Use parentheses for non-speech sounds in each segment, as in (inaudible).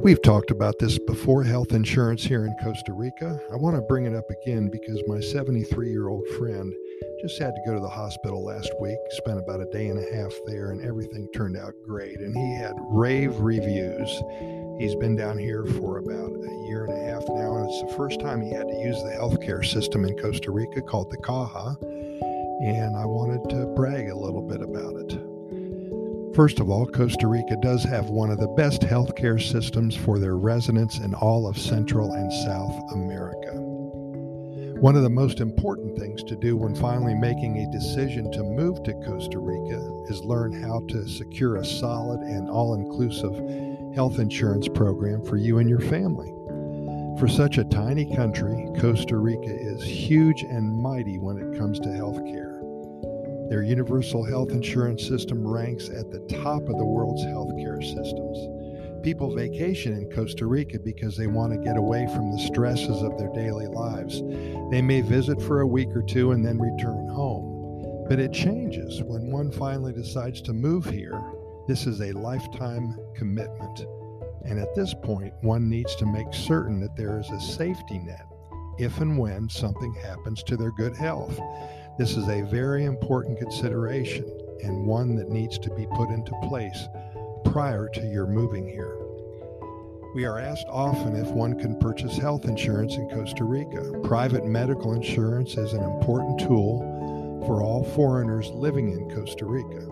We've talked about this before health insurance here in Costa Rica. I want to bring it up again because my 73 year old friend just had to go to the hospital last week, spent about a day and a half there, and everything turned out great. And he had rave reviews. He's been down here for about a year and a half now, and it's the first time he had to use the healthcare system in Costa Rica called the Caja. And I wanted to brag a little bit about it. First of all, Costa Rica does have one of the best healthcare systems for their residents in all of Central and South America. One of the most important things to do when finally making a decision to move to Costa Rica is learn how to secure a solid and all inclusive health insurance program for you and your family. For such a tiny country, Costa Rica is huge and mighty when it comes to health care. Their universal health insurance system ranks at the top of the world's healthcare systems. People vacation in Costa Rica because they want to get away from the stresses of their daily lives. They may visit for a week or two and then return home. But it changes when one finally decides to move here. This is a lifetime commitment. And at this point, one needs to make certain that there is a safety net if and when something happens to their good health. This is a very important consideration and one that needs to be put into place prior to your moving here. We are asked often if one can purchase health insurance in Costa Rica. Private medical insurance is an important tool for all foreigners living in Costa Rica.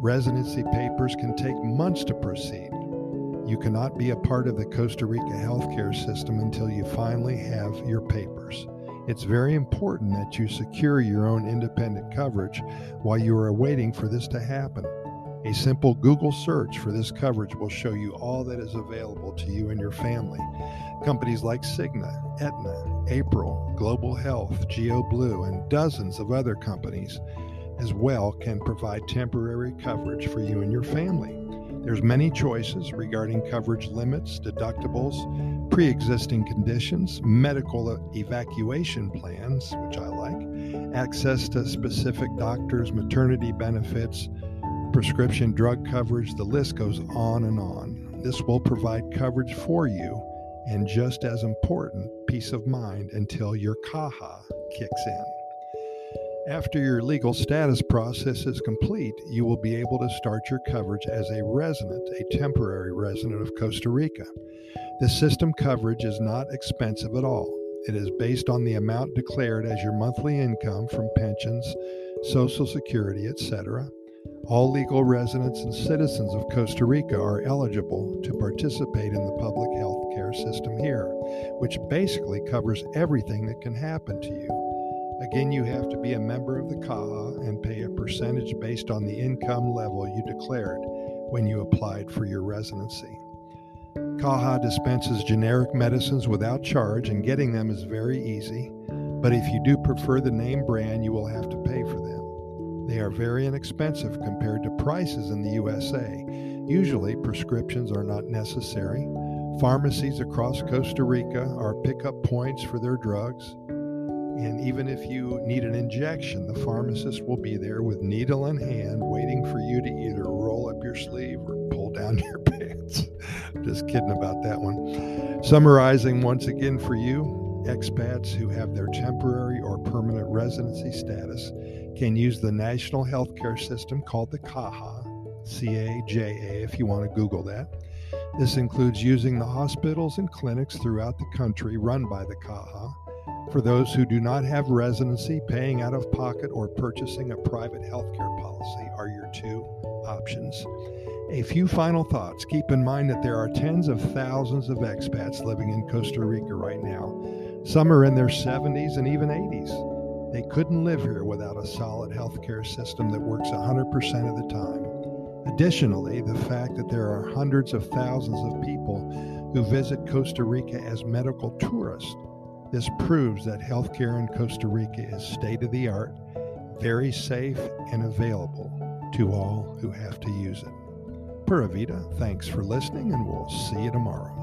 Residency papers can take months to proceed. You cannot be a part of the Costa Rica healthcare system until you finally have your papers. It's very important that you secure your own independent coverage while you are waiting for this to happen. A simple Google search for this coverage will show you all that is available to you and your family. Companies like Cigna, Aetna, April, Global Health, GeoBlue, and dozens of other companies as well can provide temporary coverage for you and your family. There's many choices regarding coverage limits, deductibles, pre-existing conditions, medical evacuation plans, which I like, access to specific doctors, maternity benefits, prescription drug coverage, the list goes on and on. This will provide coverage for you and just as important, peace of mind until your CAJA kicks in. After your legal status process is complete, you will be able to start your coverage as a resident, a temporary resident of Costa Rica. The system coverage is not expensive at all. It is based on the amount declared as your monthly income from pensions, Social Security, etc. All legal residents and citizens of Costa Rica are eligible to participate in the public health care system here, which basically covers everything that can happen to you. Again, you have to be a member of the CAJA and pay a percentage based on the income level you declared when you applied for your residency. CAJA dispenses generic medicines without charge, and getting them is very easy. But if you do prefer the name brand, you will have to pay for them. They are very inexpensive compared to prices in the USA. Usually, prescriptions are not necessary. Pharmacies across Costa Rica are pickup points for their drugs. And even if you need an injection, the pharmacist will be there with needle in hand, waiting for you to either roll up your sleeve or pull down (laughs) your pants. Just kidding about that one. Summarizing once again for you, expats who have their temporary or permanent residency status can use the national healthcare system called the CAJA, C A J A, if you want to Google that. This includes using the hospitals and clinics throughout the country run by the CAJA for those who do not have residency, paying out of pocket or purchasing a private healthcare policy are your two options. A few final thoughts. Keep in mind that there are tens of thousands of expats living in Costa Rica right now. Some are in their 70s and even 80s. They couldn't live here without a solid healthcare system that works 100% of the time. Additionally, the fact that there are hundreds of thousands of people who visit Costa Rica as medical tourists this proves that healthcare in Costa Rica is state of the art, very safe, and available to all who have to use it. Pura Vida, thanks for listening, and we'll see you tomorrow.